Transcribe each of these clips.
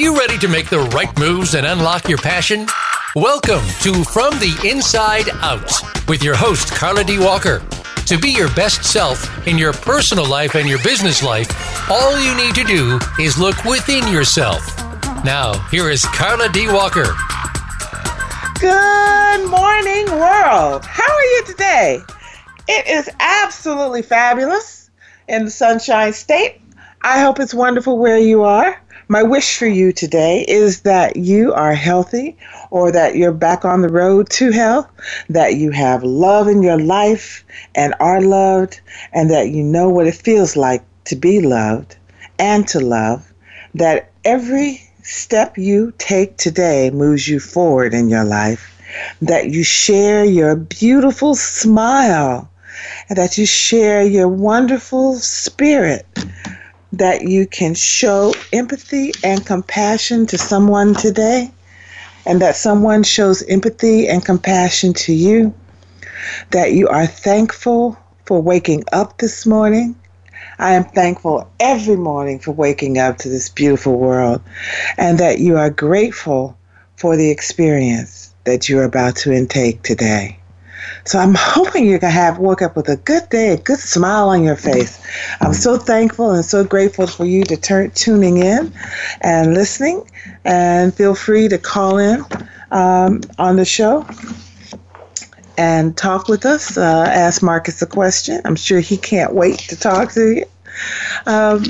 you ready to make the right moves and unlock your passion? Welcome to From the Inside Out with your host, Carla D. Walker. To be your best self in your personal life and your business life, all you need to do is look within yourself. Now, here is Carla D. Walker. Good morning, world. How are you today? It is absolutely fabulous in the Sunshine State. I hope it's wonderful where you are. My wish for you today is that you are healthy or that you're back on the road to health, that you have love in your life and are loved, and that you know what it feels like to be loved and to love, that every step you take today moves you forward in your life, that you share your beautiful smile, and that you share your wonderful spirit that you can show empathy and compassion to someone today, and that someone shows empathy and compassion to you, that you are thankful for waking up this morning. I am thankful every morning for waking up to this beautiful world, and that you are grateful for the experience that you're about to intake today. So I'm hoping you're to have woke up with a good day, a good smile on your face. I'm so thankful and so grateful for you to turn tuning in and listening. And feel free to call in um, on the show and talk with us. Uh, ask Marcus a question. I'm sure he can't wait to talk to you. Um,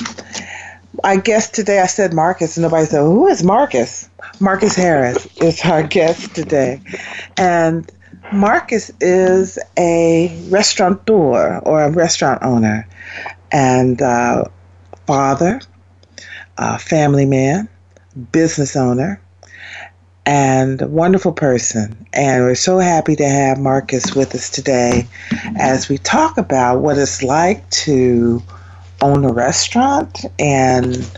I guess today I said Marcus, and nobody said, Who is Marcus? Marcus Harris is our guest today. And Marcus is a restaurateur or a restaurant owner and uh, father, uh, family man, business owner, and a wonderful person. And we're so happy to have Marcus with us today as we talk about what it's like to own a restaurant and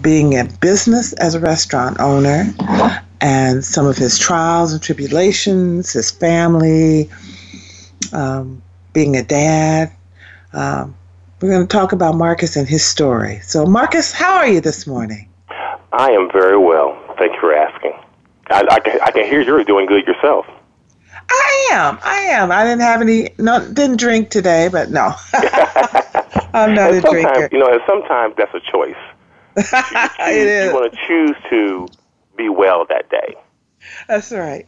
being in business as a restaurant owner and some of his trials and tribulations, his family, um, being a dad. Um, we're going to talk about Marcus and his story. So, Marcus, how are you this morning? I am very well. Thank you for asking. I, I, can, I can hear you're doing good yourself. I am. I am. I didn't have any. No, didn't drink today, but no, I'm not and a drinker. You know, and sometimes that's a choice. You, it is. You want to choose to be well that day. That's right.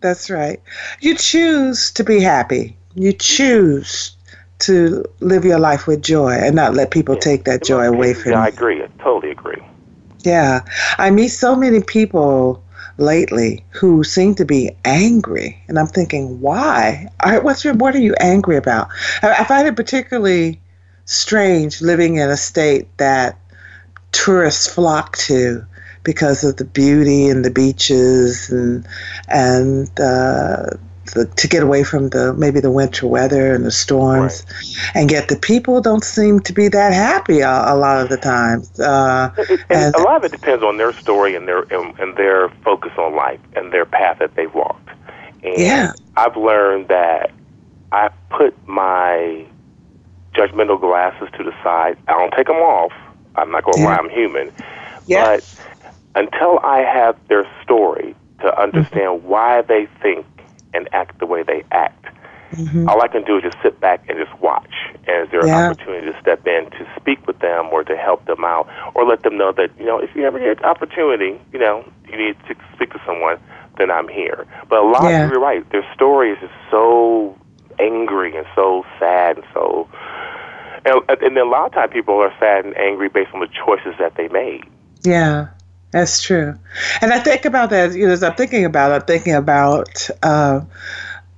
That's right. You choose to be happy. You choose to live your life with joy and not let people yeah. take that joy away from yeah, you. I agree. I totally agree. Yeah. I meet so many people lately who seem to be angry and I'm thinking, why? Right, what's your what are you angry about? I, I find it particularly strange living in a state that tourists flock to because of the beauty and the beaches and and uh, the, to get away from the maybe the winter weather and the storms, right. and yet the people don't seem to be that happy a, a lot of the time. Uh, and, and a lot of it depends on their story and their and, and their focus on life and their path that they've walked. And yeah. I've learned that I put my judgmental glasses to the side. I don't take them off. I'm not going to yeah. lie, I'm human. Yeah. But until I have their story to understand mm-hmm. why they think and act the way they act, mm-hmm. all I can do is just sit back and just watch. And is there yeah. an opportunity to step in to speak with them or to help them out or let them know that, you know, if you ever get an opportunity, you know, you need to speak to someone, then I'm here. But a lot yeah. of you are right. Their story is just so angry and so sad and so. And, and then a lot of times people are sad and angry based on the choices that they made. Yeah. That's true. And I think about that, you know, as I'm thinking about it, I'm thinking about uh,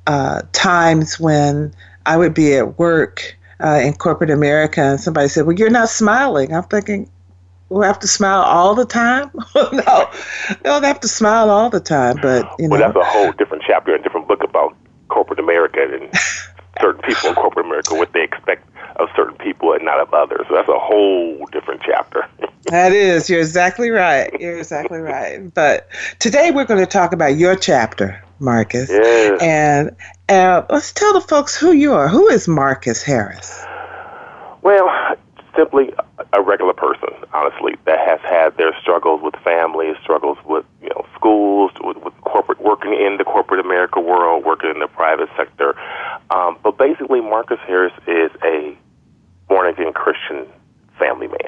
uh, times when I would be at work uh, in corporate America and somebody said, Well, you're not smiling. I'm thinking, we have to smile all the time? no, don't have to smile all the time, but you know. Well, that's a whole different chapter, a different book about corporate America and certain people in corporate America, what they expect of certain people and not of others. So that's a whole different chapter. that is. You're exactly right. You're exactly right. But today we're going to talk about your chapter, Marcus. Yes. And uh, let's tell the folks who you are. Who is Marcus Harris? Well, simply, a regular person, honestly, that has had their struggles with families, struggles with you know schools, with, with corporate working in the corporate America world, working in the private sector. Um, but basically, Marcus Harris is a born Christian family man.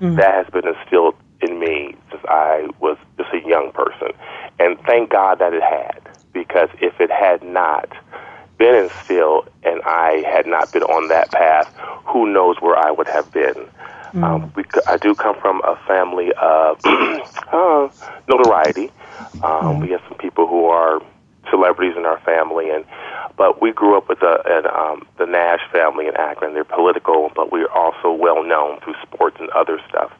Mm-hmm. That has been instilled in me since I was just a young person, and thank God that it had, because if it had not been instilled and I had not been on that path, who knows where I would have been. Mm. Um, we, I do come from a family of uh, notoriety. Um, mm. We have some people who are celebrities in our family, and but we grew up with the and, um, the Nash family in Akron. They're political, but we're also well known through sports and other stuff.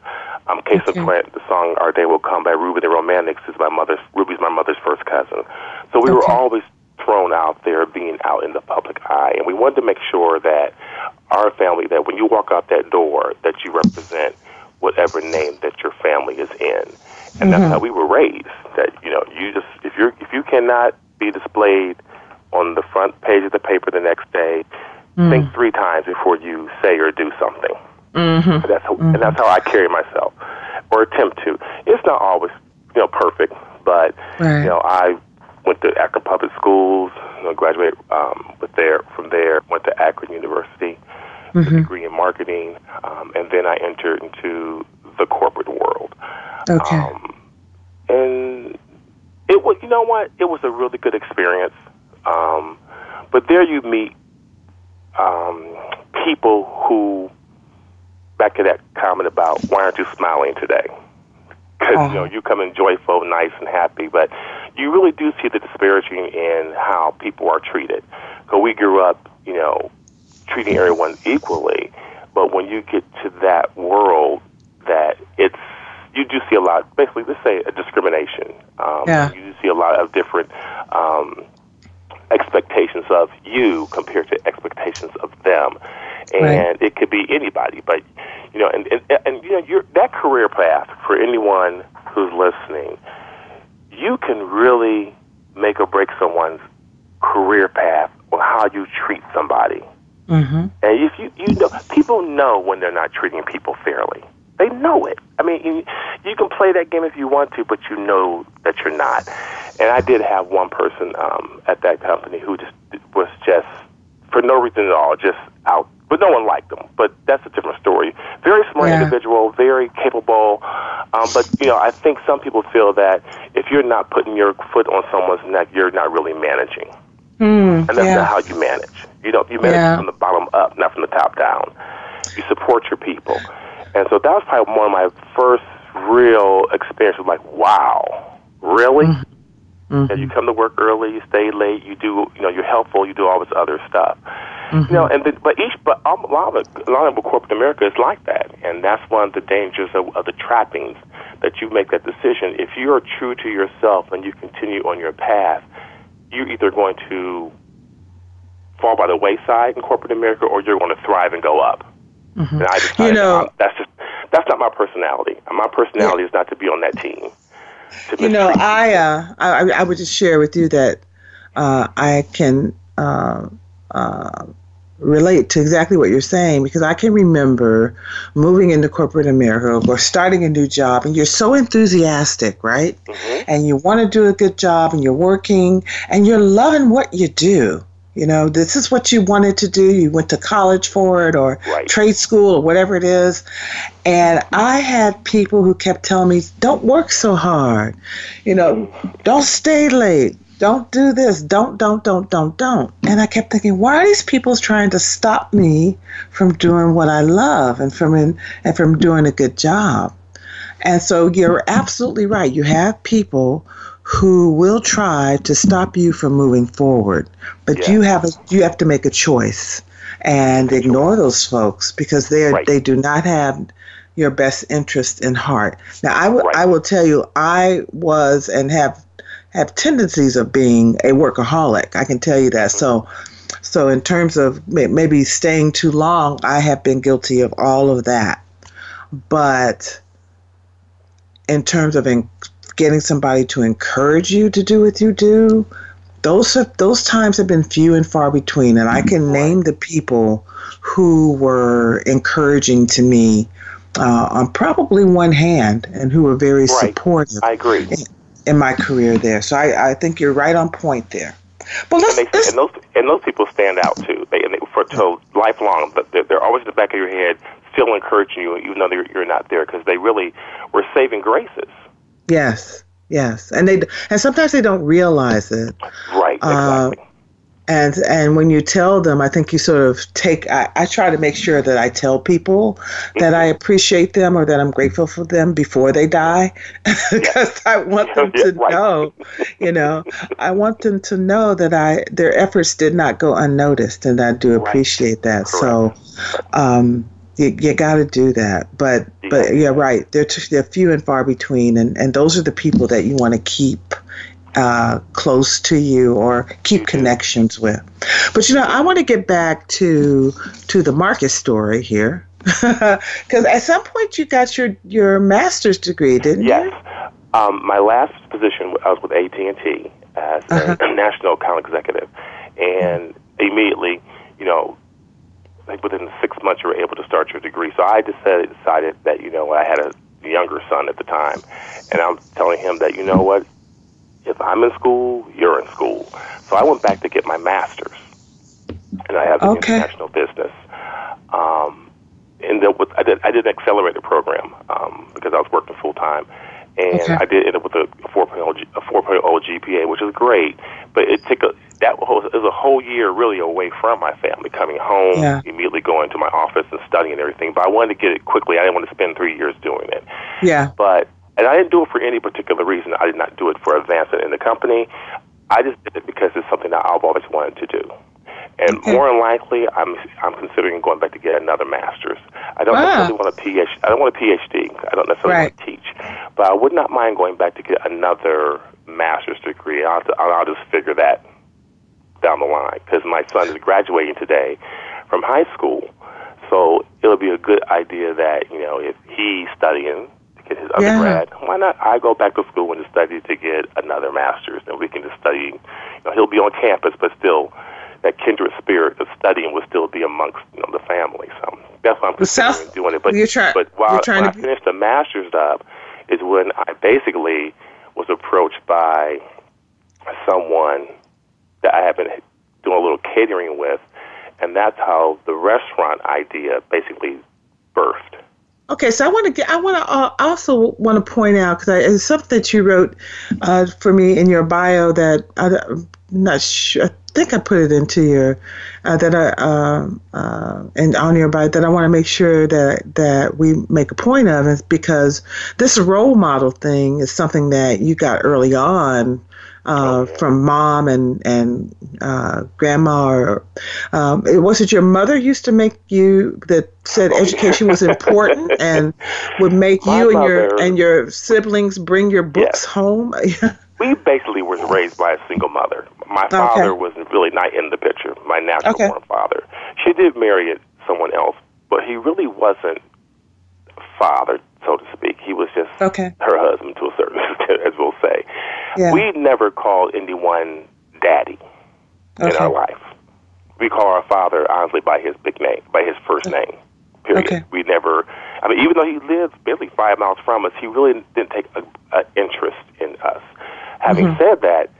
Um, case okay. in point, the song "Our Day Will Come" by Ruby the Romantics is my mother's. Ruby's my mother's first cousin, so we okay. were always thrown out there, being out in the public eye, and we wanted to make sure that our family, that when you walk out that door, that you represent whatever name that your family is in, and mm-hmm. that's how we were raised. That you know, you just if you're if you cannot be displayed on the front page of the paper the next day, mm. think three times before you say or do something. Mm-hmm. And that's how, mm-hmm. and that's how I carry myself, or attempt to. It's not always you know perfect, but right. you know I went to Akron Public Schools, you know, graduated um, with there from there, went to Akron University, mm-hmm. with a degree in marketing, um, and then I entered into the corporate world. Okay. Um, and it was, you know what? It was a really good experience. Um, but there you meet um, people who, back to that comment about why aren't you smiling today? Because uh-huh. you know you come in joyful, nice, and happy, but you really do see the disparaging in how people are treated. So we grew up, you know, treating everyone equally, but when you get to that world, that it's you do see a lot. Basically, let's say a discrimination. Um, yeah. You see a lot of different um, expectations of you compared to expectations of them, and right. it could be anybody. But you know, and and, and you know, your that career path for anyone who's listening you can really make or break someone's career path on how you treat somebody. Mm-hmm. And if you you know people know when they're not treating people fairly. They know it. I mean, you, you can play that game if you want to, but you know that you're not. And I did have one person um, at that company who just was just for no reason at all, just out but no one liked him. But that's a different story. Very smart yeah. individual, very capable. Um, but you know, I think some people feel that if you're not putting your foot on someone's neck, you're not really managing. Mm, and that's yeah. not how you manage. You don't. You manage yeah. from the bottom up, not from the top down. You support your people, and so that was probably one of my first real experiences. Like, wow, really? Mm-hmm. And you come to work early, you stay late, you do, you know, you're helpful, you do all this other stuff. Mm-hmm. You know, and the, but each, but a lot of a lot of corporate America is like that, and that's one of the dangers of, of the trappings that you make that decision. If you are true to yourself and you continue on your path, you're either going to fall by the wayside in corporate America, or you're going to thrive and go up. Mm-hmm. And I decided, you know, that's just that's not my personality. My personality yeah. is not to be on that team. You know, I, uh, I I would just share with you that uh, I can. Uh, uh, relate to exactly what you're saying because I can remember moving into corporate America or starting a new job and you're so enthusiastic, right? Mm-hmm. And you want to do a good job and you're working and you're loving what you do. You know, this is what you wanted to do. You went to college for it or right. trade school or whatever it is. And I had people who kept telling me, don't work so hard. You know, don't stay late don't do this, don't, don't, don't, don't, don't. And I kept thinking, why are these people trying to stop me from doing what I love and from in, and from doing a good job? And so you're absolutely right. You have people who will try to stop you from moving forward, but yeah. you have a, you have to make a choice and ignore those folks because they are, right. they do not have your best interest in heart. Now I, w- right. I will tell you I was and have have tendencies of being a workaholic. I can tell you that. So, so in terms of maybe staying too long, I have been guilty of all of that. But in terms of in, getting somebody to encourage you to do what you do, those have, those times have been few and far between. And I can name the people who were encouraging to me uh, on probably one hand and who were very Right. supportive I agree. in, in my career there. So I, I think you're right on point there. But let's, And, they, and those and those people stand out too. They, and they for till lifelong, but they're, they're always in the back of your head, still encouraging you, even though you're, you're not there, because they really were saving graces. Yes, yes, and they and sometimes they don't realize it. Right. Uh, Exactly. and and when you tell them i think you sort of take I, I try to make sure that i tell people that i appreciate them or that i'm grateful for them before they die because i want them to right. know you know i want them to know that i their efforts did not go unnoticed and i do Right. appreciate that so um you, you got to do that but but yeah right they're, t- they're few and far between and, and those are the people that you want to keep uh, close to you or keep Mhm. connections with. But you know, I want to get back to to the Marcus story here, because at some point you got your your master's degree, didn't Yes. you? Um, my last position, I was with AT and T as Uh-huh. a national account executive, and immediately, you know, Think within six months you were able to start your degree. So I decided decided that you know I had a younger son at the time, and I'm telling him that you know what, if I'm in school, you're in school. So I went back to get my master's, and I have an Okay. international business. Um, and then with, I did I did an accelerator program um, because I was working full time, and Okay. I did end up with a 4.0 G- a 4.0 GPA, which is great. But it took a that it was a whole year really away from my family, coming home, Yeah. immediately going to my office and studying and everything. But I wanted to get it quickly. I didn't want to spend three years doing it. Yeah. But and I didn't do it for any particular reason. I did not do it for advancement in the company. I just did it because it's something that I've always wanted to do. And Okay. more than likely, I'm I'm considering going back to get another master's. I don't Ah. necessarily want a PhD. I don't want a PhD. I don't necessarily Right. want to teach, but I would not mind going back to get another master's degree. I'll, I'll, I'll just figure that down the line because my son is graduating today from high school. So it'll be a good idea that you know if he's studying to get his Yeah. undergrad, why not I go back to school and study to get another master's, and we can just study. You know, he'll be on campus, but still, that kindred spirit of studying will still be amongst you know the family. So that's why I'm Well, South- considering doing it. But you're try- but while you're trying when to I finished the master's up, is when I basically was approached by someone that I have been doing a little catering with, and that's how the restaurant idea basically birthed. Okay, so I want to get. I want to uh, also want to point out because it's something that you wrote uh, for me in your bio that I, am not sure. I think I put it into your uh, that I um uh, and on your bio that I want to make sure that that we make a point of is because this role model thing is something that you got early on. Uh, from mom and and uh, grandma, or um, it was it your mother used to make you that said Oh, education was important and would make My you and your and your siblings bring your books Yes. home. We basically was raised by a single mother. My Okay. father was really not in the picture. My natural Okay. born father. She did marry someone else, but he really wasn't father, so to speak. He was just okay. her husband to a certain extent, as we'll say. Yeah. We never called anyone daddy in our life. We call our father honestly by his big name, by his first name. Period. Okay. We never. I mean, even though he lives barely five miles from us, he really didn't take a, a interest in us. Having Mm-hmm. said that,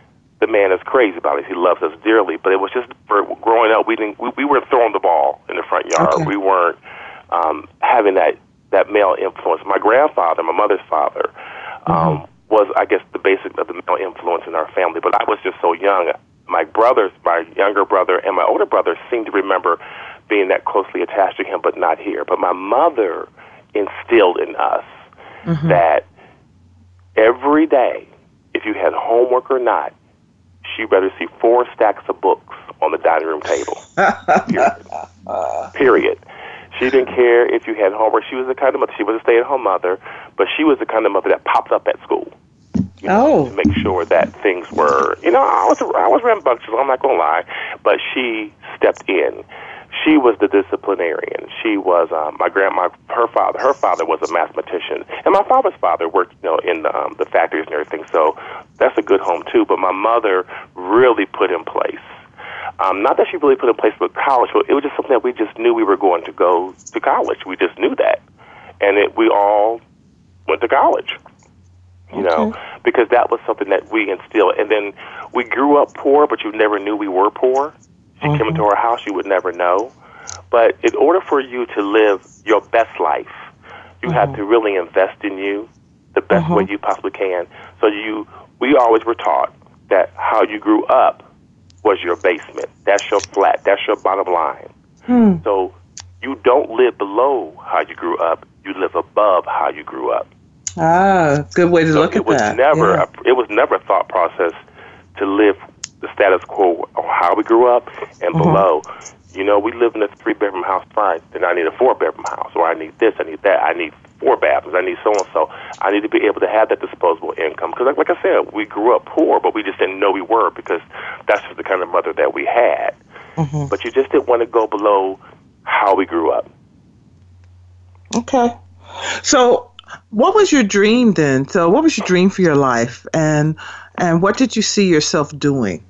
the man is crazy about us. He loves us dearly, but it was just for growing up. We didn't. We, we weren't throwing the ball in the front yard. Okay. We weren't um, having that that male influence. My grandfather, my mother's father, um, was I guess the basic of the male influence in our family. But I was just so young. My brothers, my younger brother, and my older brother seem to remember being that closely attached to him, but not here. But my mother instilled in us that every day, if you had homework or not, she better see four stacks of books on the dining room table. Period. Period. She didn't care if you had homework. She was the kind of mother. She was a stay-at-home mother, but she was the kind of mother that popped up at school you know, Oh. to make sure that things were. You know, I was I was rambunctious. I'm not gonna lie, but she stepped in. She was the disciplinarian. She was um, my grandma. Her father. Her father was a mathematician, and my father's father worked, you know, in the, um, the factories and everything. So that's a good home too. But my mother really put in place. Um, not that she really put in place for college, but it was just something that we just knew we were going to go to college. We just knew that. and it, we all went to college. You know, because that was something that we instilled. And then we grew up poor, but you never knew we were poor. If you came into our house, you would never know. But in order for you to live your best life, you have to really invest in you the best way you possibly can. So you, we always were taught that how you grew up was your basement. That's your flat. That's your bottom line. So you don't live below how you grew up. You live above how you grew up. Ah, good way to So look it at was that. never Yeah. a, it was never a thought process to live the status quo on how we grew up and Mm-hmm. below. You know, we live in a three bedroom house fine, then I need a four bedroom house, or I need this, I need that, I need four bathrooms, I need so and so. I need to be able to have that disposable income because, like, like I said, we grew up poor, but we just didn't know we were because that's just the kind of mother that we had. Mm-hmm. But you just didn't want to go below how we grew up. Okay. So, what was your dream then? So, what was your dream for your life, and and what did you see yourself doing?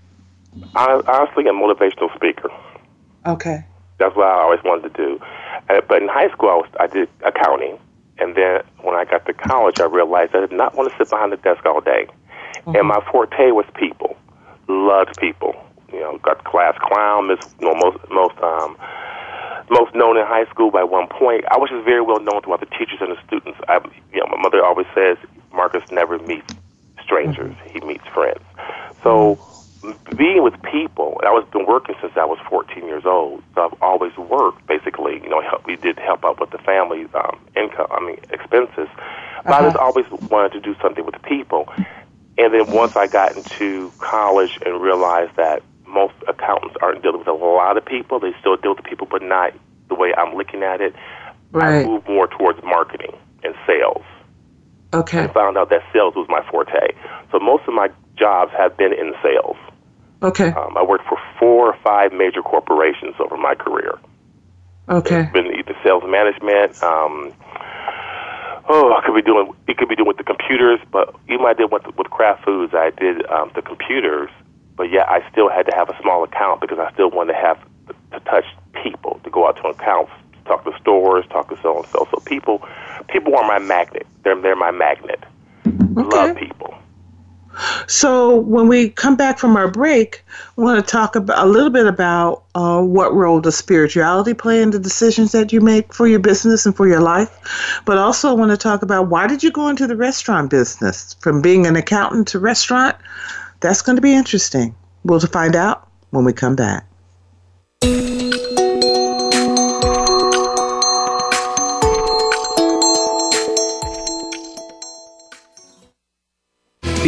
I honestly, am a motivational speaker. Okay. That's what I always wanted to do. Uh, but in high school, I, was, I did accounting. And then when I got to college, I realized I did not want to sit behind the desk all day. And mm-hmm. my forte was people. Loved people. You know, got class clown, Miss, you know, most, most, um, most known in high school by one point. I was just very well known to the teachers and the students. I, you know, my mother always says Marcus never meets strangers; mm-hmm. he meets friends. So, mm-hmm. Being with people, I was been working since I was 14 years old. So I've always worked, basically. You know, help, we did help out with the family um, income, I mean expenses. But I just always wanted to do something with people. And then once I got into college and realized that most accountants aren't dealing with a lot of people, they still deal with people, but not the way I'm looking at it. I moved more towards marketing and sales Okay. and found out that sales was my forte. So most of my jobs have been in sales. Okay. Um, I worked for four or five major corporations over my career. Okay. It's been either sales management. Um, oh, I could be doing. It could be doing with the computers, but even I did with with Kraft Foods. I did um, the computers, but yeah, I still had to have a small account because I still wanted to have to touch people, to go out to accounts, talk to stores, talk to so and so. So people, people are my magnet. They're they're my magnet. Love people. So when we come back from our break, we want to talk about a little bit about uh, what role does spirituality play in the decisions that you make for your business and for your life. But also, I want to talk about why did you go into the restaurant business from being an accountant to restaurant. That's going to be interesting. We'll find out when we come back.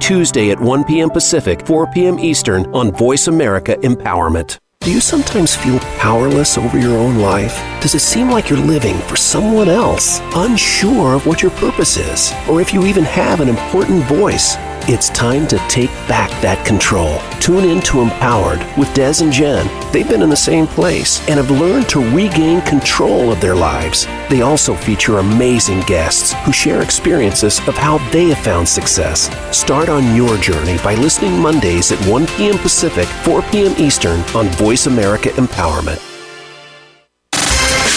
Tuesday at 1 p.m. Pacific, 4 p.m. Eastern on Voice America Empowerment. Do you sometimes feel powerless over your own life? Does it seem like you're living for someone else, unsure of what your purpose is, or if you even have an important voice? It's time to take back that control. Tune in to Empowered with Des and Jen. They've been in the same place and have learned to regain control of their lives. They also feature amazing guests who share experiences of how they have found success. Start on your journey by listening Mondays at 1 p.m. Pacific, 4 p.m. Eastern on Voice America Empowerment.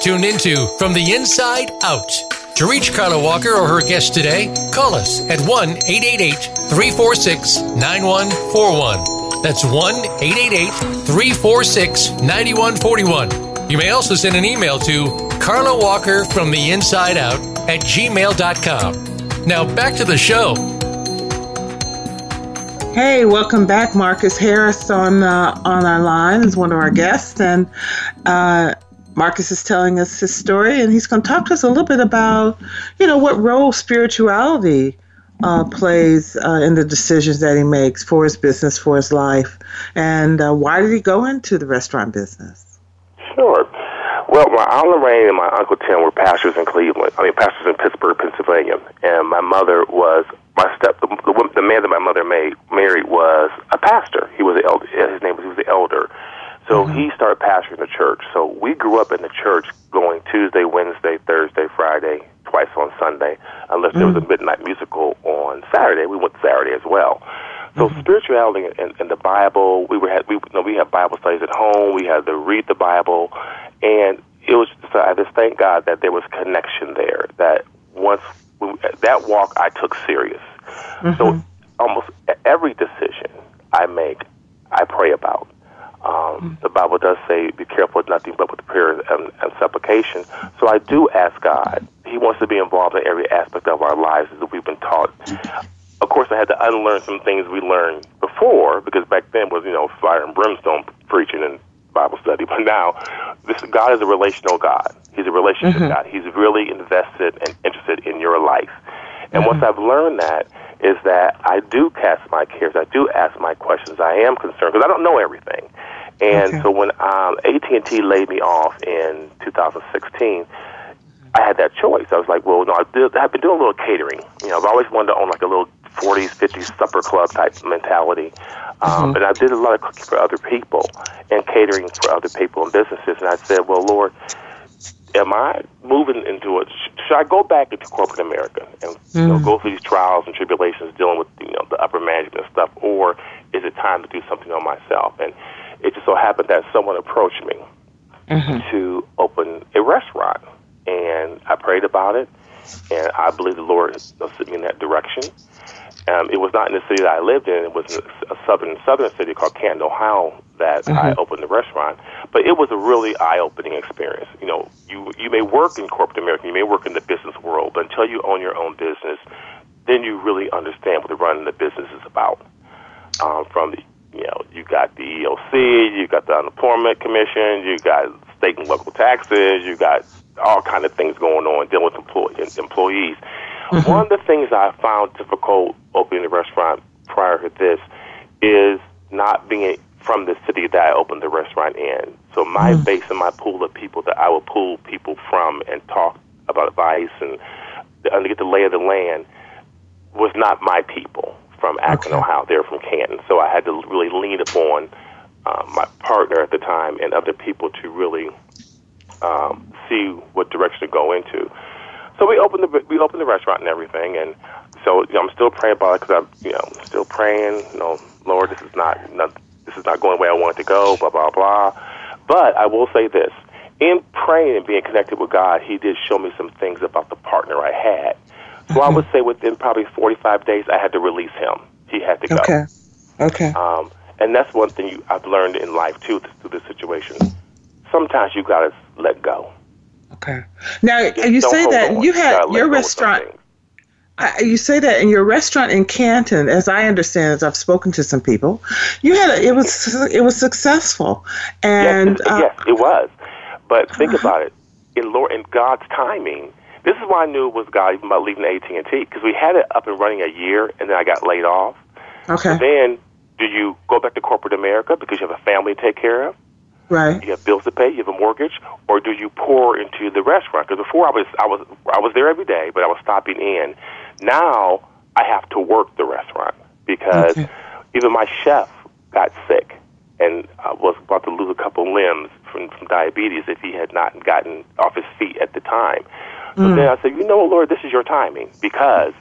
Tuned into From the Inside Out. To reach Carla Walker or her guest today, call us at 1 888 346 9141. That's 1 888 346 9141. You may also send an email to Carla Walker from the inside out at gmail.com. Now back to the show. Hey, welcome back. Marcus Harris on uh, on our line is one of our guests, and uh, Marcus is telling us his story, and he's going to talk to us a little bit about, you know, what role spirituality uh, plays uh, in the decisions that he makes for his business, for his life, and uh, why did he go into the restaurant business? Sure. Well, my Aunt Lorraine and my Uncle Tim were pastors in Cleveland. I mean, pastors in Pittsburgh, Pennsylvania, and my mother was my step. The, the, the man that my mother made, married was a pastor. He was the elder. His name was he was the elder so mm-hmm. he started pastoring the church. So we grew up in the church going Tuesday, Wednesday, Thursday, Friday, twice on Sunday, unless mm-hmm. there was a mm-hmm. midnight musical on Saturday. We went Saturday as well. So mm-hmm. spirituality and, and the Bible, we were had we you know, we had Bible studies at home. We had to read the Bible, and it was just, I just thank God that there was connection there. That once we, that walk I took serious. So mm-hmm. almost every decision I make, I pray about. Um, the Bible does say, "Be careful with nothing but with prayer and, and supplication." So I do ask God. He wants to be involved in every aspect of our lives that we've been taught. Of course, I had to unlearn some things we learned before because back then was you know fire and brimstone preaching and Bible study. But now, this God is a relational God. He's a relationship mm-hmm. God. He's really invested and interested in your life. And mm-hmm. once I've learned that, is that I do cast my cares. I do ask my questions. I am concerned because I don't know everything. And okay. so when um, AT&T laid me off in 2016, I had that choice. I was like, well, no, I did, I've been doing a little catering. You know, I've always wanted to own like a little 40s, 50s supper club type mentality. Um, mm-hmm. And I did a lot of cooking for other people and catering for other people and businesses. And I said, well, Lord, am I moving into it? Should I go back into corporate America and you know, mm. go through these trials and tribulations dealing with you know the upper management stuff, or is it time to do something on myself? And it just so happened that someone approached me mm-hmm. to open a restaurant, and I prayed about it, and I believe the Lord sent me in that direction. Um, it was not in the city that I lived in. It was a southern southern city called Canton, Ohio, that mm-hmm. I opened the restaurant. But it was a really eye-opening experience. You know, you you may work in corporate America, you may work in the business world, but until you own your own business, then you really understand what the running the business is about. Um, from the you know, you got the EOC, you got the unemployment commission, you got state and local taxes, you got all kind of things going on dealing with employ- employees. Mm-hmm. One of the things I found difficult opening a restaurant prior to this is not being from the city that I opened the restaurant in. So my mm-hmm. base and my pool of people that I would pull people from and talk about advice and, and to get the lay of the land was not my people from Akron, okay. Ohio. They're from Canton. So I had to really lean upon um, my partner at the time and other people to really um, see what direction to go into. So we opened the we opened the restaurant and everything, and so you know, I'm still praying about it because I'm you know still praying. You know, Lord, this is not, not this is not going the way I want it to go. Blah blah blah. But I will say this: in praying and being connected with God, He did show me some things about the partner I had. So mm-hmm. I would say within probably 45 days, I had to release him. He had to go. Okay. Okay. Um, and that's one thing you, I've learned in life too through this situation. Sometimes you gotta let go. Okay. Now you say that you had you your restaurant. you say that in your restaurant in Canton, as I understand, as I've spoken to some people, you had a, it was it was successful, and yes, uh, yes, it was. But think uh-huh. about it in Lord in God's timing. This is why I knew it was God even about leaving AT and T because we had it up and running a year, and then I got laid off. Okay. So then, do you go back to corporate America because you have a family to take care of? Right. You have bills to pay. You have a mortgage, or do you pour into the restaurant? Because before I was, I was, I was there every day, but I was stopping in. Now I have to work the restaurant because okay. even my chef got sick and uh, was about to lose a couple limbs from, from diabetes if he had not gotten off his feet at the time. So mm. then I said, you know, Lord, this is your timing because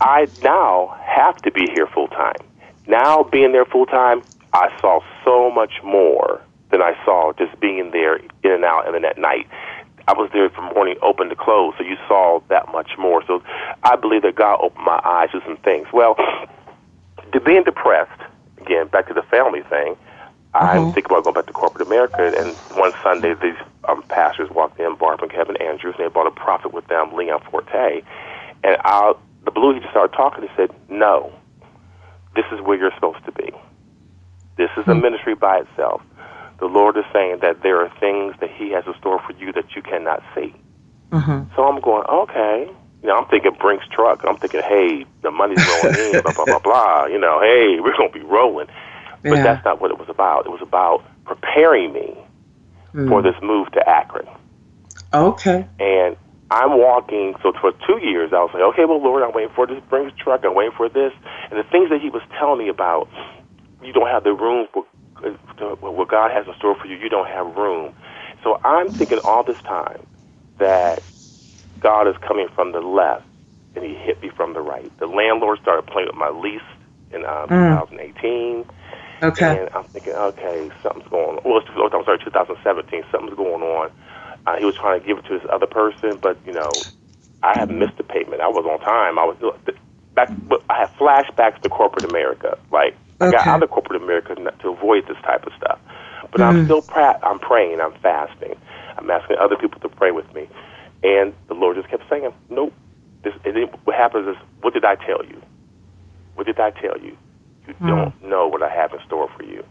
I now have to be here full time. Now being there full time, I saw so much more than I saw just being there in and out and then at night. I was there from morning open to close, so you saw that much more. So I believe that God opened my eyes to some things. Well, to being depressed, again, back to the family thing, I'm mm-hmm. thinking about going back to corporate America. And one Sunday, these um, pastors walked in, Barbara and Kevin Andrews, and they brought a prophet with them, Leon Forte. And out the blue, he just started talking. He said, "No, this is where you're supposed to be. This is a hmm. ministry by itself. The Lord is saying that there are things that He has in store for you that you cannot see." Mm-hmm. So I'm going, okay. You know, I'm thinking Brinks truck. I'm thinking, hey, the money's rolling in, blah blah blah blah. You know, hey, we're gonna be rolling. But yeah. that's not what it was about. It was about preparing me mm. for this move to Akron. Okay. And I'm walking, so for two years, I was like, okay, well, Lord, I'm waiting for this Brinks truck. I'm waiting for this. And the things that he was telling me about, you don't have the room for what God has in store for you. You don't have room. So I'm thinking all this time that God is coming from the left, and he hit me from the right. The landlord started playing with my lease in um, mm. 2018. Okay. And I'm thinking, okay, something's going on. Well, oh, I'm sorry, 2017, something's going on. Uh, he was trying to give it to this other person, but, you know, I had missed the payment. I was on time. I was back. I have flashbacks to corporate America. Like I got out of corporate America to avoid this type of stuff. But mm. I'm still pra- I'm praying. I'm fasting. I'm asking other people to pray with me, and the Lord just kept saying, "Nope." This, and then what happens is, what did I tell you? What did I tell you? You mm. don't know what I have in store for you.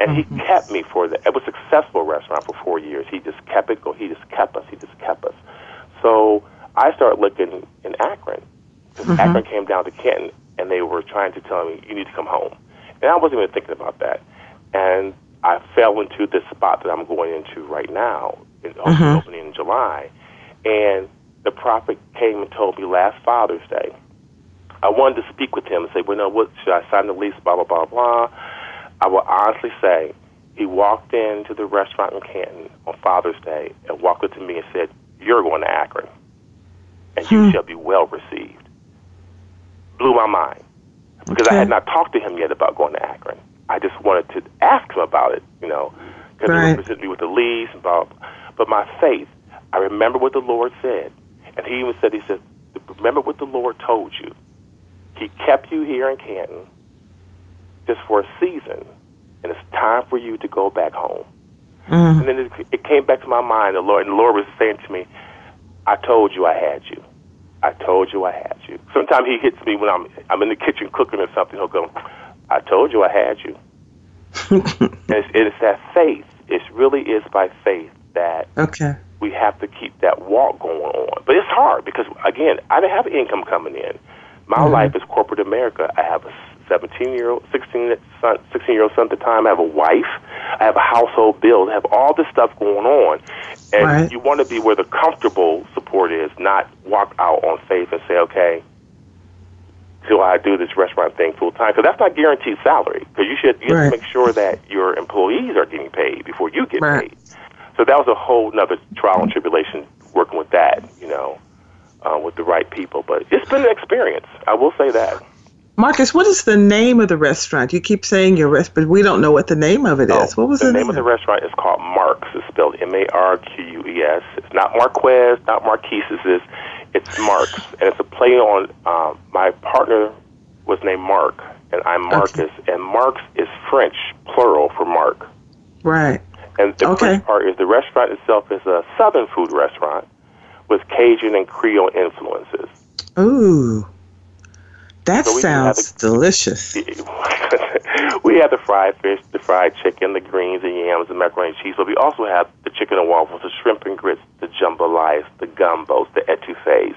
And mm-hmm. he kept me for that. It was a successful restaurant for four years. He just kept it going. He just kept us. He just kept us. So I started looking in Akron. Mm-hmm. Akron came down to Canton, and they were trying to tell me, you need to come home. And I wasn't even thinking about that. And I fell into this spot that I'm going into right now, mm-hmm. opening in July. And the prophet came and told me last Father's Day I wanted to speak with him and say, well, no, what should I sign the lease? Blah blah blah blah. I will honestly say, he walked into the restaurant in Canton on Father's Day and walked up to me and said, "You're going to Akron, and hmm. you shall be well received." Blew my mind because okay. I had not talked to him yet about going to Akron. I just wanted to ask him about it, you know, because right. he represented me with the lease and blah, blah. But my faith, I remember what the Lord said, and he even said, "He said, remember what the Lord told you." He kept you here in Canton just for a season, and it's time for you to go back home. Mm. And then it, it came back to my mind. The Lord, and the Lord was saying to me, "I told you I had you. I told you I had you." Sometimes He hits me when I'm I'm in the kitchen cooking or something. He'll go, "I told you I had you." it's, it's that faith. It really is by faith that okay. we have to keep that walk going on. But it's hard because again, I didn't have income coming in. My mm-hmm. life is corporate America. I have a 17 year old, 16 son, 16 year old son at the time. I have a wife. I have a household bill. I have all this stuff going on, and right. you want to be where the comfortable support is, not walk out on faith and say, okay. Do I do this restaurant thing full time? Because that's not guaranteed salary. Because you should you right. have to make sure that your employees are getting paid before you get right. paid. So that was a whole other trial and tribulation working with that. You know uh, with the right people. But it's been an experience. I will say that. Marcus, what is the name of the restaurant? You keep saying your rest, but we don't know what the name of it is. Oh, what was the, the name, name of the restaurant? Is called Marques. It's spelled M A R Q U E S. It's not Marquez, not Marquise. It's it's Marques, and it's a play on. Um, my partner was named Mark, and I'm Marcus, okay. and Marques is French plural for Mark. Right. And the okay. French part is the restaurant itself is a Southern food restaurant with Cajun and Creole influences. Ooh, that so sounds the, delicious. we have the fried fish, the fried chicken, the greens, the yams, the macaroni and cheese, but we also have the chicken and waffles, the shrimp and grits, the jambalaya, the gumbos, the etouffees.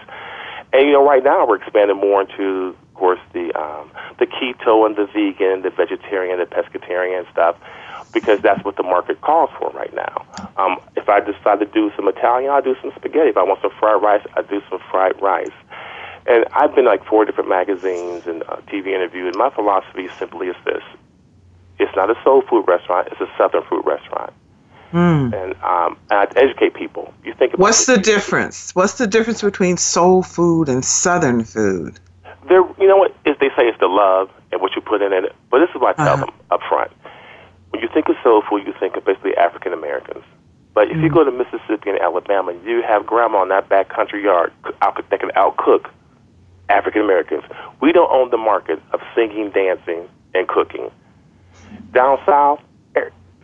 And you know, right now we're expanding more into, of course, the um, the keto and the vegan, the vegetarian, the pescatarian stuff because that's what the market calls for right now. Um, if I decide to do some Italian, I'll do some spaghetti. If I want some fried rice, I do some fried rice. And I've been like four different magazines and uh, TV interviews. And my philosophy simply is this: it's not a soul food restaurant; it's a southern food restaurant. Mm. And um, and I educate people. You think about what's the difference? What's the difference between soul food and southern food? There, you know what? Is they say it's the love and what you put in it. But this is what I tell uh-huh. them up front when you think of soul food, you think of basically African Americans. But if mm. you go to Mississippi and Alabama, you have grandma in that back country yard out, that can outcook African Americans. We don't own the market of singing, dancing, and cooking. Down south,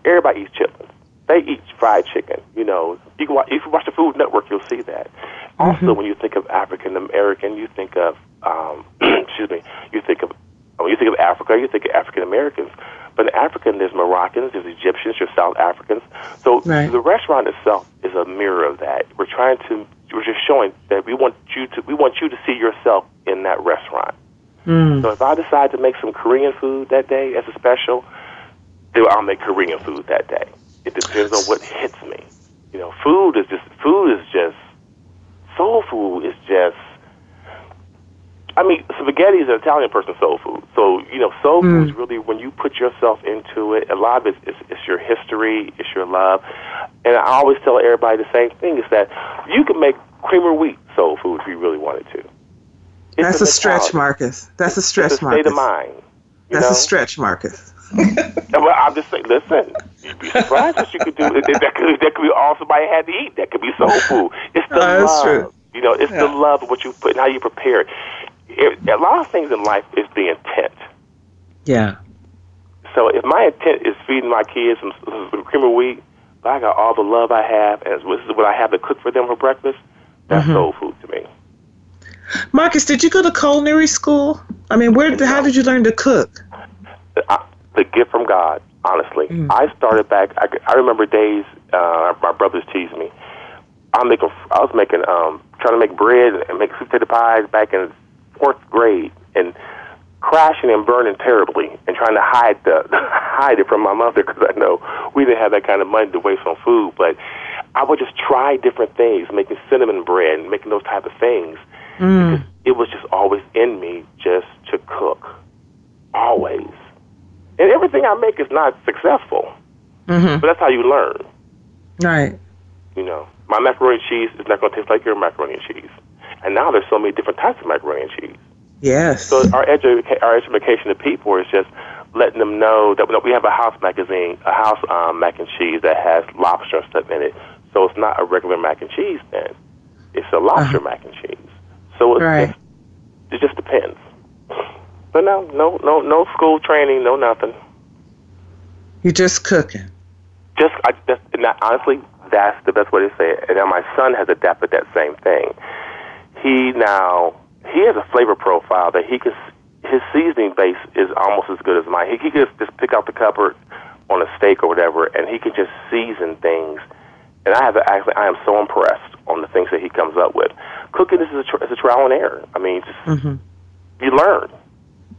everybody eats chitlins. They eat fried chicken. You know, you can watch, if you watch the Food Network, you'll see that. Mm-hmm. Also, when you think of African American, you think of um, excuse me, you think of when you think of Africa, you think of African Americans. But in Africa, there's Moroccans, there's Egyptians, there's South Africans. So right. the restaurant itself is a mirror of that. We're trying to, we're just showing that we want you to, we want you to see yourself in that restaurant. Mm. So if I decide to make some Korean food that day as a special, then I'll make Korean food that day. It depends on what hits me. You know, food is just food is just soul food is just I mean, spaghetti is an Italian person's soul food. So, you know, soul mm. food is really when you put yourself into it, a lot of it is, is your history, it's your love. And I always tell everybody the same thing is that you can make cream of wheat soul food if you really wanted to. It's That's a, a stretch, Marcus. That's a stretch, it's a Marcus. state of mind. That's know? a stretch, Marcus. well, I'm just saying, listen, you'd be surprised what you could do. That could, that could be all somebody had to eat. That could be soul food. It's the love. True. You know, it's yeah. the love of what you put and how you prepare it it, a lot of things in life is the intent. Yeah. So if my intent is feeding my kids some, some cream of wheat, but I got all the love I have, and this is what I have to cook for them for breakfast, that's mm-hmm. soul food to me. Marcus, did you go to culinary school? I mean, where? How did you learn to cook? I, the gift from God, honestly. Mm. I started back. I, I remember days. Uh, my brothers teased me. I'm making. I was making. Um, trying to make bread and make sweet potato pies back in fourth grade and crashing and burning terribly and trying to hide the hide it from my mother because I know we didn't have that kind of money to waste on food. But I would just try different things, making cinnamon bread and making those type of things. Mm. Because it was just always in me just to cook, always. And everything I make is not successful, mm-hmm. but that's how you learn. Right. You know, my macaroni and cheese is not going to taste like your macaroni and cheese. And now there's so many different types of macaroni and cheese. Yes. So our educa- our education to people is just letting them know that we have a house magazine, a house um, mac and cheese that has lobster and stuff in it. So it's not a regular mac and cheese then. It's a lobster uh-huh. mac and cheese. So it, right. it just depends. But no, no, no, no school training, no nothing. You're just cooking. Just, I just, not, honestly, that's the best way to say it. And now my son has adapted that same thing he now he has a flavor profile that he can his seasoning base is almost as good as mine. He, he can just pick out the cupboard on a steak or whatever, and he can just season things. And I have actually I am so impressed on the things that he comes up with. Cooking is a, tr- is a trial and error. I mean, just mm-hmm. you learn.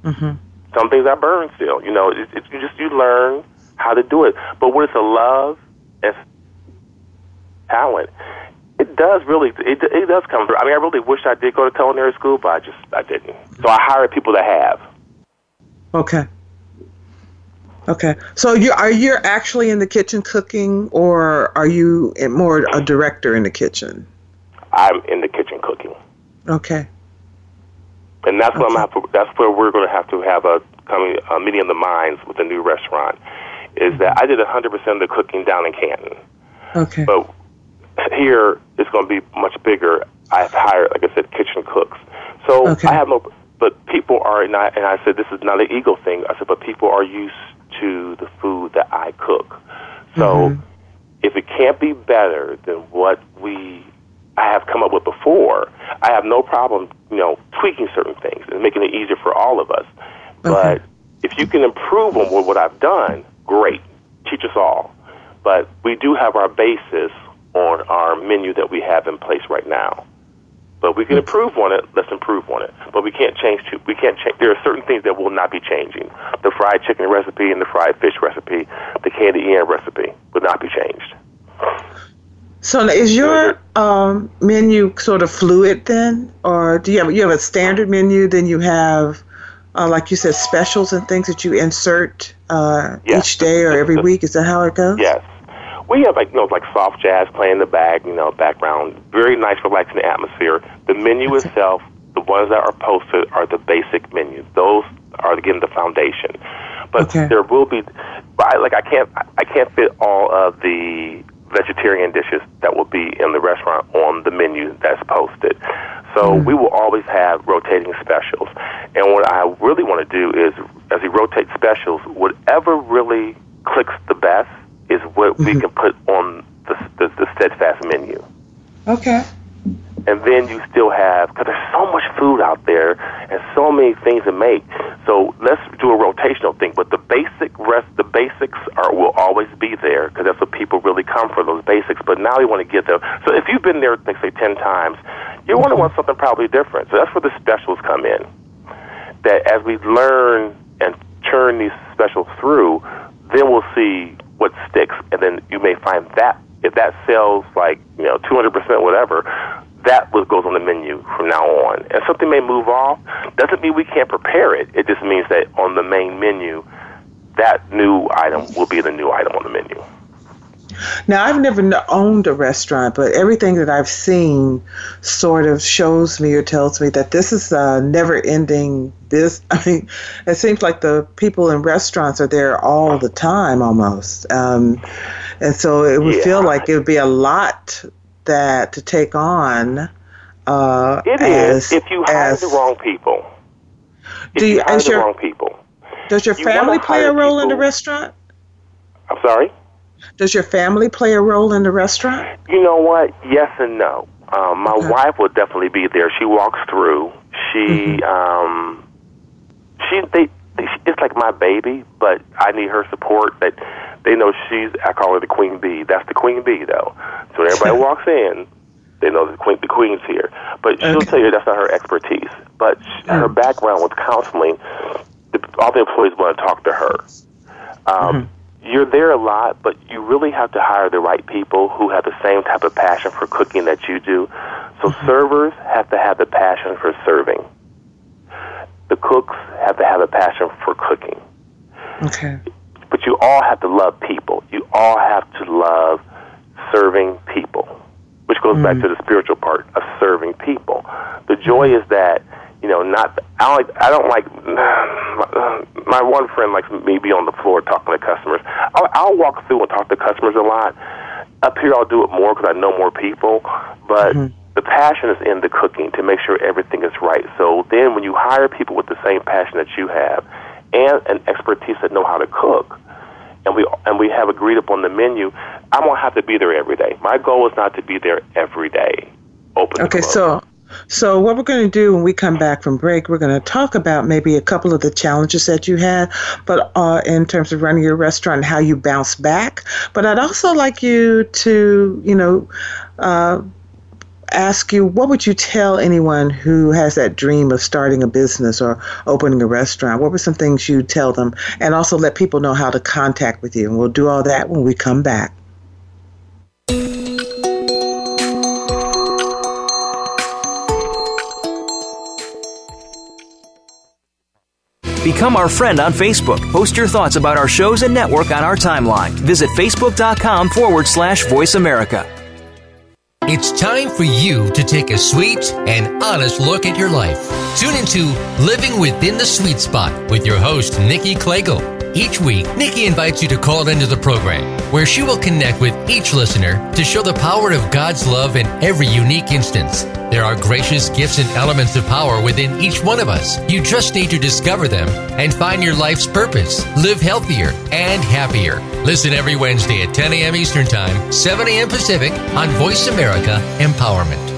Mm-hmm. Some things I burn still. You know, it, it, you just you learn how to do it. But when it's a love and talent, it does really. It, it does come through. I mean, I really wish I did go to culinary school, but I just I didn't. So I hired people that have. Okay. Okay. So you are you actually in the kitchen cooking, or are you more a director in the kitchen? I'm in the kitchen cooking. Okay. And that's okay. what I'm have to, that's where we're going to have to have a coming a meeting of the minds with the new restaurant. Is that I did 100% of the cooking down in Canton. Okay. But here it's going to be much bigger. I've hired, like I said, kitchen cooks. So okay. I have no, but people are not, and I said this is not an ego thing. I said, but people are used to the food that I cook. So mm-hmm. if it can't be better than what we I have come up with before, I have no problem, you know, tweaking certain things and making it easier for all of us. Okay. But if you can improve on what I've done, great. Teach us all. But we do have our basis on our menu that we have in place right now. But we can hmm. improve on it. Let's improve on it. But we can't change. Too, we can't change. There are certain things that will not be changing. The fried chicken recipe and the fried fish recipe, the candy yam recipe, will not be changed. So is your um, menu sort of fluid then, or do you have you have a standard menu? Then you have, uh, like you said, specials and things that you insert uh, yes. each day or every week. Is that how it goes? Yes, we have like you know like soft jazz playing in the back, you know, background, very nice, relaxing atmosphere. The menu itself, the ones that are posted are the basic menus. Those are again the foundation. But okay. there will be, I, like I can't I can't fit all of the vegetarian dishes that will be in the restaurant on the menu that's posted. So mm. we will always have rotating specials. And what I really want to do is, as we rotate specials, whatever really clicks the best is what mm-hmm. we can put on the, the, the steadfast menu. Okay and then you still have because there's so much food out there and so many things to make. So let's do a rotational thing. But the basic rest, the basics are will always be there because that's what people really come for those basics. But now you want to get them. So if you've been there, let's say ten times, you want to want something probably different. So that's where the specials come in. That as we learn and churn these specials through, then we'll see what sticks, and then you may find that if that sells like you know 200% whatever that what goes on the menu from now on. And something may move off. Doesn't mean we can't prepare it. It just means that on the main menu, that new item will be the new item on the menu. Now, I've never owned a restaurant, but everything that I've seen sort of shows me or tells me that this is a never ending business. I mean, it seems like the people in restaurants are there all the time almost. Um, and so it would yeah. feel like it would be a lot that to take on. Uh, it as, is if you hire as, the wrong people. If do you, you hire the your, wrong people. Does your you family play a role people, in the restaurant? I'm sorry. Does your family play a role in the restaurant? You know what? Yes and no. Um, my okay. wife will definitely be there. She walks through. She, mm-hmm. um, she, they, it's like my baby, but I need her support. That they know she's. I call her the queen bee. That's the queen bee, though. So when everybody walks in, they know the queen. The queen's here, but she'll okay. tell you that's not her expertise. But she, her mm. background with counseling, the, all the employees want to talk to her. Um, mm-hmm you're there a lot, but you really have to hire the right people who have the same type of passion for cooking that you do. So mm-hmm. servers have to have the passion for serving the cooks have to have a passion for cooking. Okay. But you all have to love people. You all have to love serving people, which goes mm. back to the spiritual part of serving people. The joy is that you know, not I don't like I don't like my one friend likes me be on the floor talking to customers. I'll, I'll walk through and talk to customers a lot. Up here, I'll do it more because I know more people, but. Mm-hmm the passion is in the cooking to make sure everything is right. So then when you hire people with the same passion that you have and an expertise that know how to cook, and we and we have agreed upon the menu, I won't have to be there every day. My goal is not to be there every day. Open. Okay, so so what we're going to do when we come back from break, we're going to talk about maybe a couple of the challenges that you had, but uh, in terms of running your restaurant and how you bounce back. But I'd also like you to, you know, uh, ask you what would you tell anyone who has that dream of starting a business or opening a restaurant? What were some things you tell them? And also let people know how to contact with you. And we'll do all that when we come back. Become our friend on Facebook. Post your thoughts about our shows and network on our timeline. Visit facebook.com forward slash voice America. It's time for you to take a sweet and honest look at your life. Tune into Living Within the Sweet Spot with your host, Nikki Klegel. Each week, Nikki invites you to call into the program where she will connect with each listener to show the power of God's love in every unique instance. There are gracious gifts and elements of power within each one of us. You just need to discover them and find your life's purpose. Live healthier and happier. Listen every Wednesday at 10 a.m. Eastern Time, 7 a.m. Pacific on Voice America Empowerment.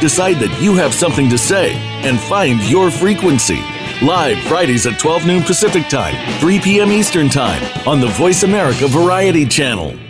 decide that you have something to say, and find your frequency. Live Fridays at 12 noon Pacific Time, 3 p.m. Eastern Time on the Voice America Variety Channel.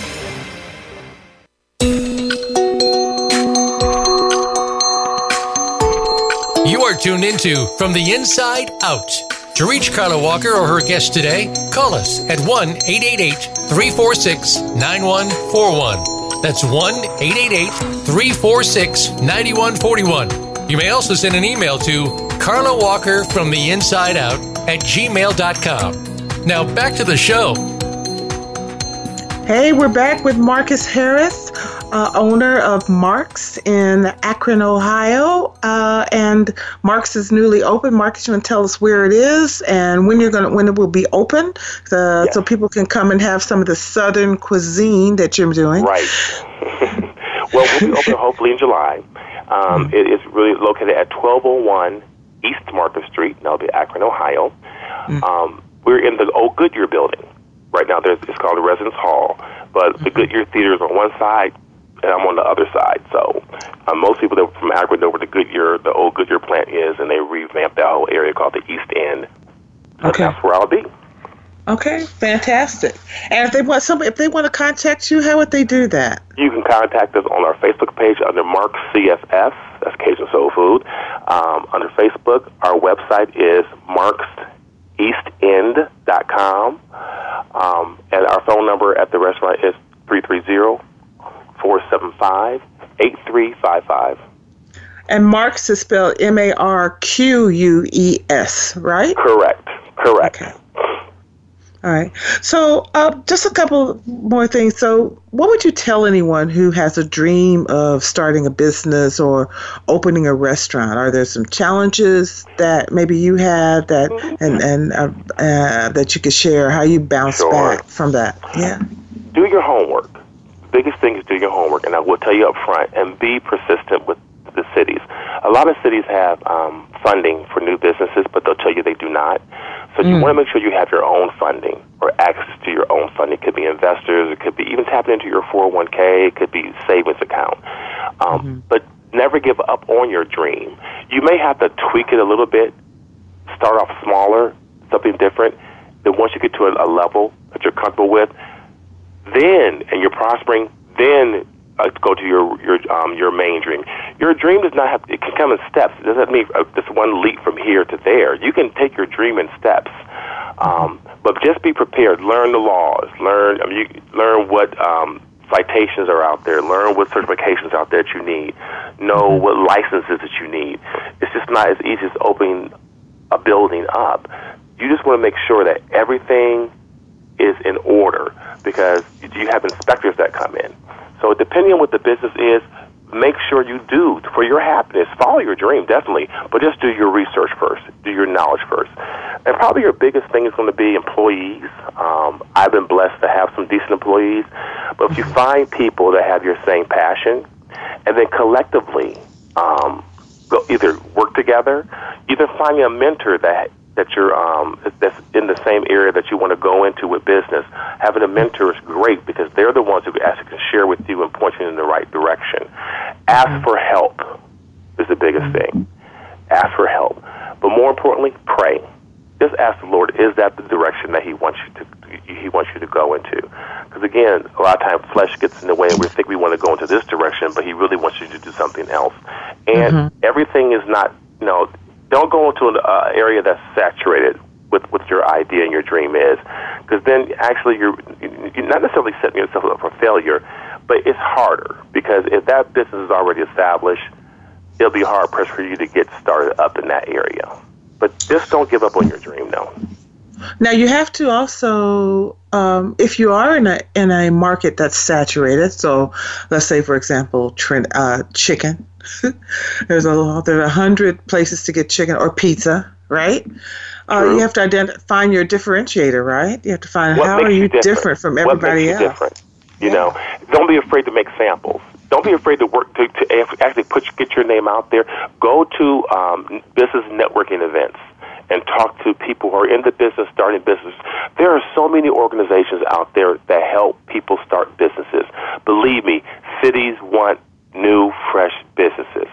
Tuned into From the Inside Out. To reach Carla Walker or her guest today, call us at 1 888 346 9141. That's 1 888 346 9141. You may also send an email to Carla Walker from the inside out at gmail.com. Now back to the show. Hey, we're back with Marcus Harris uh, owner of Marques in Akron, Ohio, uh, and Marques is newly open. Marcus, you want to tell us where it is and when you're going to when it will be open, uh, so people can come and have some of the Southern cuisine that you're doing. Right. well, we'll be open hopefully in July. Um, mm-hmm. it is really located at 1201 East Market Street. That'll be Akron, Ohio. Mm-hmm. Um, we're in the old Goodyear building right now. There's it's called the Residence Hall, but the mm-hmm. Goodyear Theater is on one side and I'm on the other side. So uh, most people that were from Akron know where the Goodyear, the old Goodyear plant is, and they revamped that whole area called the East End. So okay. that's where I'll be. Okay, fantastic. And if they want somebody, if they want to contact you, how would they do that? You can contact us on our Facebook page under Marques CFS. That's Cajun Soul Food. Um, under Facebook, our website is marqueseastend.com. Um, and our phone number at the restaurant is 330 475 8355. And Marques is spelled M A R Q U E S, right? Correct. Correct. Okay. All right. So, uh, just a couple more things. So, what would you tell anyone who has a dream of starting a business or opening a restaurant? Are there some challenges that maybe you had that and and uh, uh, that you could share? How you bounce sure. back from that? Yeah. Do your homework biggest thing is do your homework, and I will tell you up front, and be persistent with the cities. A lot of cities have um, funding for new businesses, but they'll tell you they do not. So mm. you want to make sure you have your own funding or access to your own funding. It could be investors, it could be even tapping into your 401k, it could be savings account. Um, mm-hmm. But never give up on your dream. You may have to tweak it a little bit, start off smaller, something different. Then once you get to a, a level that you're comfortable with, then and you're prospering, then uh, go to your your um, your main dream. Your dream does not have it can come in steps. It doesn't mean uh, this one leap from here to there. You can take your dream in steps, um, but just be prepared. Learn the laws. Learn I mean, you learn what um, citations are out there. Learn what certifications out there that you need. Know mm-hmm. what licenses that you need. It's just not as easy as opening a building up. You just want to make sure that everything is in order because you have inspectors that come in. So depending on what the business is, make sure you do for your happiness. Follow your dream, definitely, but just do your research first. Do your knowledge first. And probably your biggest thing is going to be employees. Um, I've been blessed to have some decent employees, but if you find people that have your same passion, and then collectively um, go either work together, either finding a mentor that that you're um, that's in the same area that you want to go into with business. Having a mentor is great because they're the ones who actually can share with you and point you in the right direction. Ask for help is the biggest mm-hmm. thing. Ask for help, but more importantly, pray. Just ask the Lord: Is that the direction that He wants you to He wants you to go into? Because again, a lot of times flesh gets in the way, and we think we want to go into this direction, but He really wants you to do something else. And mm-hmm. everything is not, you know, don't go into an uh, area that's saturated with what your idea and your dream is, because then actually you're, you're not necessarily setting yourself up for failure, but it's harder because if that business is already established, it'll be hard pressed for you to get started up in that area. But just don't give up on your dream, no. Now you have to also, um, if you are in a in a market that's saturated. So, let's say, for example, trend, uh, chicken. there's a there's a hundred places to get chicken or pizza, right? Uh, you have to identify find your differentiator, right? You have to find what how are you different? different, from everybody what makes you else. Different? You yeah. know, don't be afraid to make samples. don't be afraid to work to, to actually put get your name out there. Go to um, business networking events and talk to people who are in the business, starting business. There are so many organizations out there that help people start businesses. Believe me, cities want new, fresh businesses.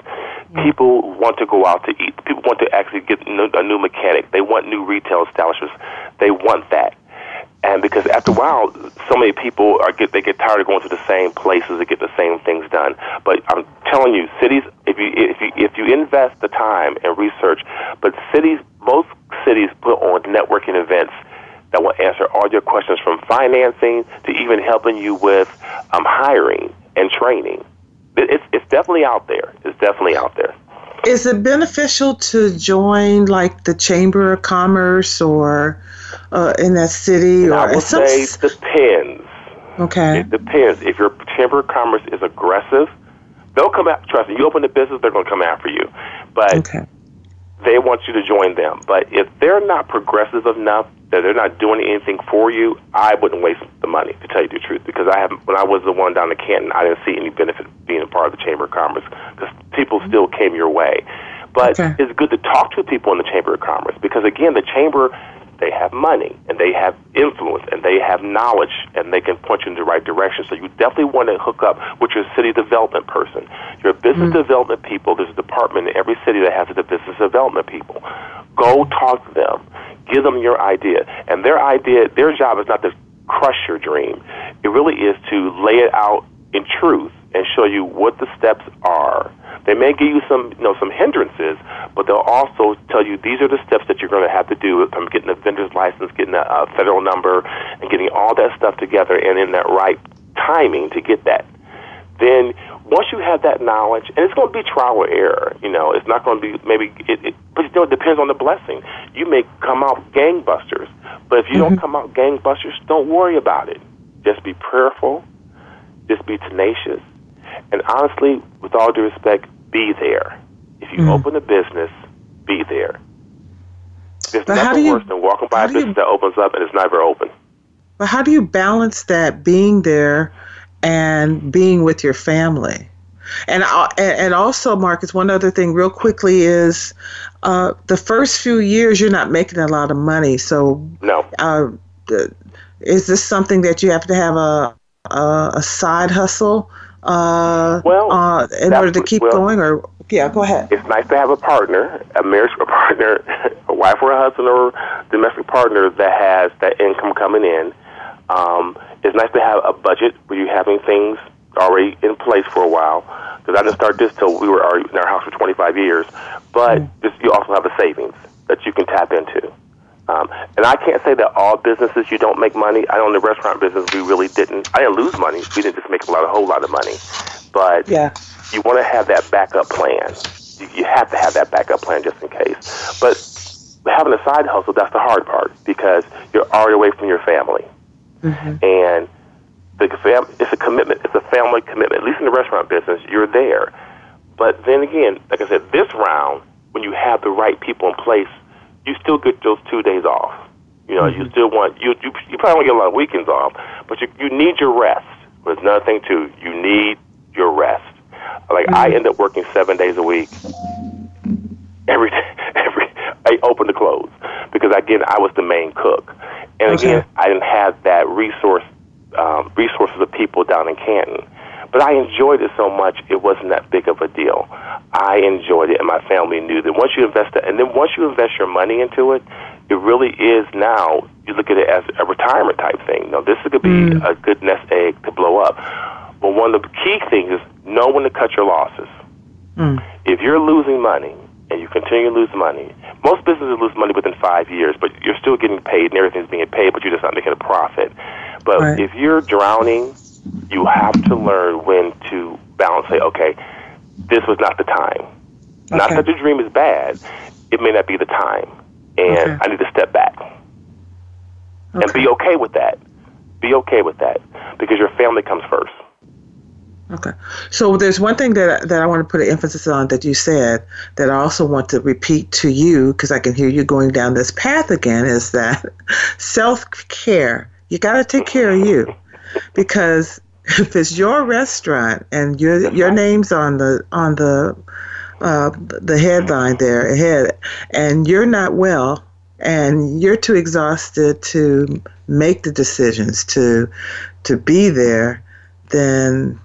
People want to go out to eat. People want to actually get a new mechanic. They want new retail establishments. They want that. And because after a while, so many people are get they get tired of going to the same places to get the same things done. But I'm telling you, cities if you if you if you invest the time and research, but cities most cities put on networking events that will answer all your questions from financing to even helping you with um, hiring and training. It's it's definitely out there. It's definitely out there. Is it beneficial to join like the Chamber of Commerce or uh, in that city? And or I would some, say it depends. Okay. It depends. If your Chamber of Commerce is aggressive, they'll come out. Trust me, you open the business, they're going to come after you. But okay. They want you to join them. But if they're not progressive enough that they're not doing anything for you, I wouldn't waste the money to tell you the truth. Because I have, when I was the one down in Canton, I didn't see any benefit being a part of the Chamber of Commerce because people still came your way. But Okay. it's good to talk to people in the Chamber of Commerce because again, the chamber they have money and they have influence and they have knowledge and they can point you in the right direction. So you definitely want to hook up with your city development person, your business mm. development people. There's a department in every city that has the business development people. Go talk to them, give them your idea, and their idea, their job is not to crush your dream. It really is to lay it out in truth and show you what the steps are. They may give you some, you know, some hindrances, but they'll also tell you these are the steps that you're going to have to do from getting a vendor's license, getting a, a federal number, and getting all that stuff together and in that right timing to get that. Then once you have that knowledge, and it's going to be trial or error, you know, it's not going to be maybe, it, it, but still it depends on the blessing. You may come out gangbusters, but if you don't mm-hmm. come out gangbusters, don't worry about it. Just be prayerful, just be tenacious, and honestly, with all due respect, be there. If you open a business, be there. There's But nothing you- worse than walking by a do you- that opens up and it's never open. But how do you balance that being there and being with your family? And uh, and and also, Marcus, one other thing, real quickly, is uh, the first few years you're not making a lot of money. So, No. uh, is this something that you have to have a a, a side hustle uh, Well, uh, in order to keep well- going? Or yeah, go ahead. it's nice to have a partner, a marriage partner, a wife or a husband or domestic partner that has that income coming in. Um, it's nice to have a budget where you're having things already in place for a while. Because I didn't start this till we were already in our house for 25 years. But just, you also have a savings that you can tap into. Um, and I can't say that all businesses you don't make money. I know in the restaurant business we really didn't. I didn't lose money. We didn't just make a lot, a whole lot of money. But Yeah. you want to have that backup plan. You, you have to have that backup plan just in case. But having a side hustle, that's the hard part because you're already away from your family. And the fam- it's a commitment. It's a family commitment. At least in the restaurant business, you're there. But then again, like I said, this round, when you have the right people in place, you still get those two days off. You know, you still want you you you probably get a lot of weekends off, but you you need your rest. But there's another thing too. You need your rest. Like I end up working seven days a week. Every every I open to close because again I was the main cook, and again I didn't have that resource um, resources of people down in Canton. But I enjoyed it so much, it wasn't that big of a deal. I enjoyed it, and my family knew that once you invest it, and then once you invest your money into it, it really is now, you look at it as a retirement type thing. Now, this could be mm. a good nest egg to blow up. But one of the key things is know when to cut your losses. Mm. If you're losing money and you continue to lose money, most businesses lose money within five years, but you're still getting paid and everything's being paid, but you're just not making a profit. But Right. if you're drowning, you have to learn when to balance. Say, okay, this was not the time. Not that the dream is bad. It may not be the time, and Okay. I need to step back and be okay with that. Be okay with that because your family comes first. Okay. So there's one thing that that I want to put an emphasis on that you said that I also want to repeat to you because I can hear you going down this path again is that self care. You got to take care of you because if it's your restaurant and your your name's on the on the uh, the headline there ahead, and you're not well, and you're too exhausted to make the decisions to to be there, then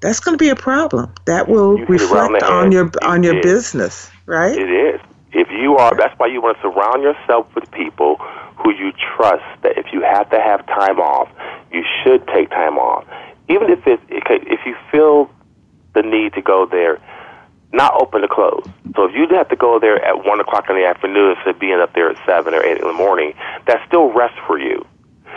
that's going to be a problem. That will You hit it reflect on head. your on your business, right? It is. If you are, that's why you want to surround yourself with people who you trust. That if you have to have time off, you should take time off. Even if it, if you feel the need to go there, not open to close. So if you have to go there at one o'clock in the afternoon instead of being up there at seven or eight in the morning, that's still rest for you.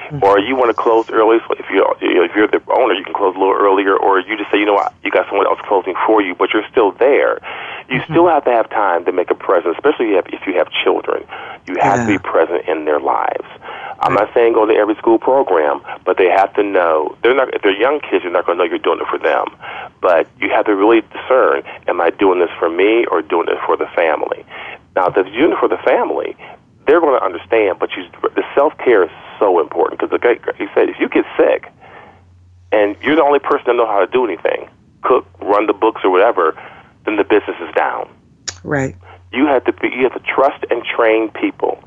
Mm-hmm. Or you want to close early. So if you're if you're the owner, you can close a little earlier. Or you just say, you know what, you got someone else closing for you, but you're still there. You mm-hmm. still have to have time to make a presence, especially if if you have children. You have to be present in their lives. I'm not saying go to every school program, but they have to know they're not. If they're young kids, you're not going to know you're doing it for them. But you have to really discern: Am I doing this for me or doing it for the family? Now, if you're doing it for the family, they're going to understand. But you, the self care is so important because, like he said, if you get sick and you're the only person that know how to do anything, cook, run the books, or whatever, then the business is down. Right. You have to be, you have to trust and train people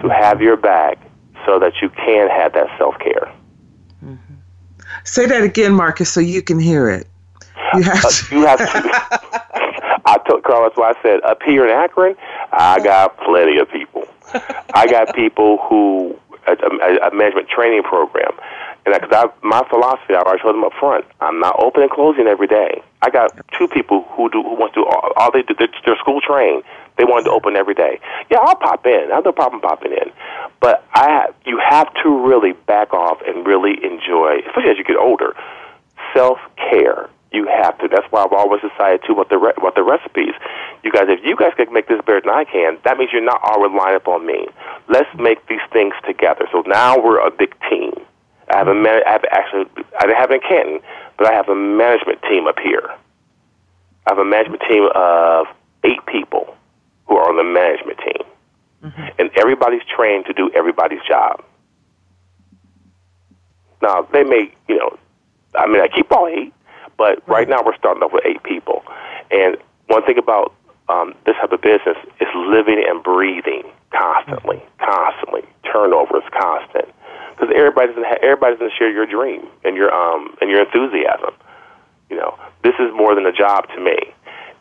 to have your back so that you can have that self care. Say that again, Marcus, so you can hear it. You have Uh, to. you have to. I told Carl that's why I said up here in Akron, I got plenty of people. I got people who a, a, a management training program, and because I, my philosophy, I told them up front, I'm not open and closing every day. I got two people who do who want to do all, all they do. They're, they're school trained. They wanted to open every day. Yeah, I'll pop in. I have no problem popping in. But I, you have to really back off and really enjoy, especially as you get older, self care. You have to. That's why I've always decided too about the re- about the recipes. You guys, if you guys can make this better than I can, that means you're not all relying upon me. Let's make these things together. So now we're a big team. I have a man. I have actually. I didn't have it in Canton, but I have a management team up here. I have a management team of eight people who are on the management team, mm-hmm. and everybody's trained to do everybody's job. Now they may, you know, I mean, I keep all eight, but right now we're starting off with eight people. And one thing about um, this type of business is living and breathing constantly, constantly. Turnover is constant because everybody doesn't ha- everybody doesn't share your dream and your um and your enthusiasm. You know, this is more than a job to me.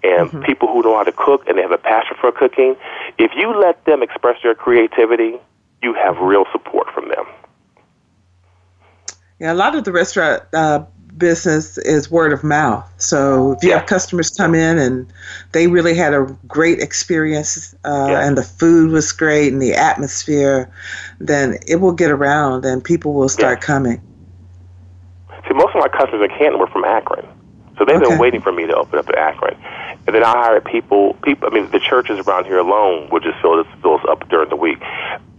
And people who know how to cook and they have a passion for cooking, if you let them express their creativity, you have real support from them. Yeah, a lot of the restaurant uh, business is word of mouth. So if you Yeah. have customers come in and they really had a great experience uh, Yeah. and the food was great and the atmosphere, then it will get around and people will start Yeah. coming. See, most of my customers in Canton were from Akron, so they've Okay. been waiting for me to open up in Akron. And then I hired people. People, I mean, the churches around here alone would just fill this fills up during the week.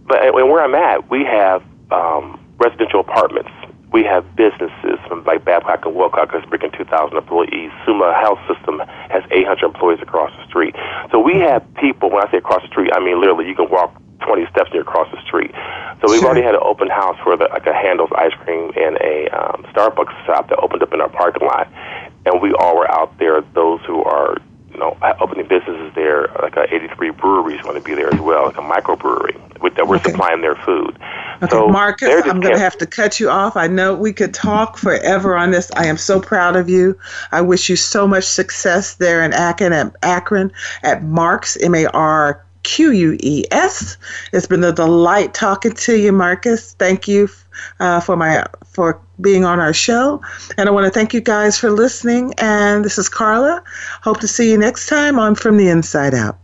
But and where I'm at, we have um, residential apartments. We have businesses like Babcock and Wilcox is bringing 2,000 employees. Summa Health System has 800 employees across the street. So we have people. When I say across the street, I mean literally you can walk 20 steps and you're across the street. So we've Sure. already had an open house for the, like a Handel's ice cream and a um, Starbucks shop that opened up in our parking lot, and we all were out there. Those who are you know opening businesses there, like a 83 breweries going to be there as well, like a microbrewery with that we're Okay. supplying their food. Okay, so Marcus, I'm going to have to cut you off. I know we could talk forever on this. I am so proud of you. I wish you so much success there in Akron at Akron at Marques M A R Q U E S. It's been a delight talking to you, Marcus. Thank you uh, for my for being on our show, and I want to thank you guys for listening. And this is Carla. Hope to see you next time on From the Inside Out.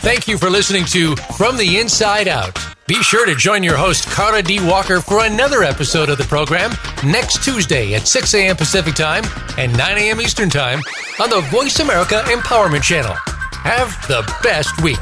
Thank you for listening to From the Inside Out. Be sure to join your host, Carla D. Walker, for another episode of the program next Tuesday at 6 a.m. Pacific Time and 9 a.m. Eastern Time on the Voice America Empowerment Channel. Have the best week.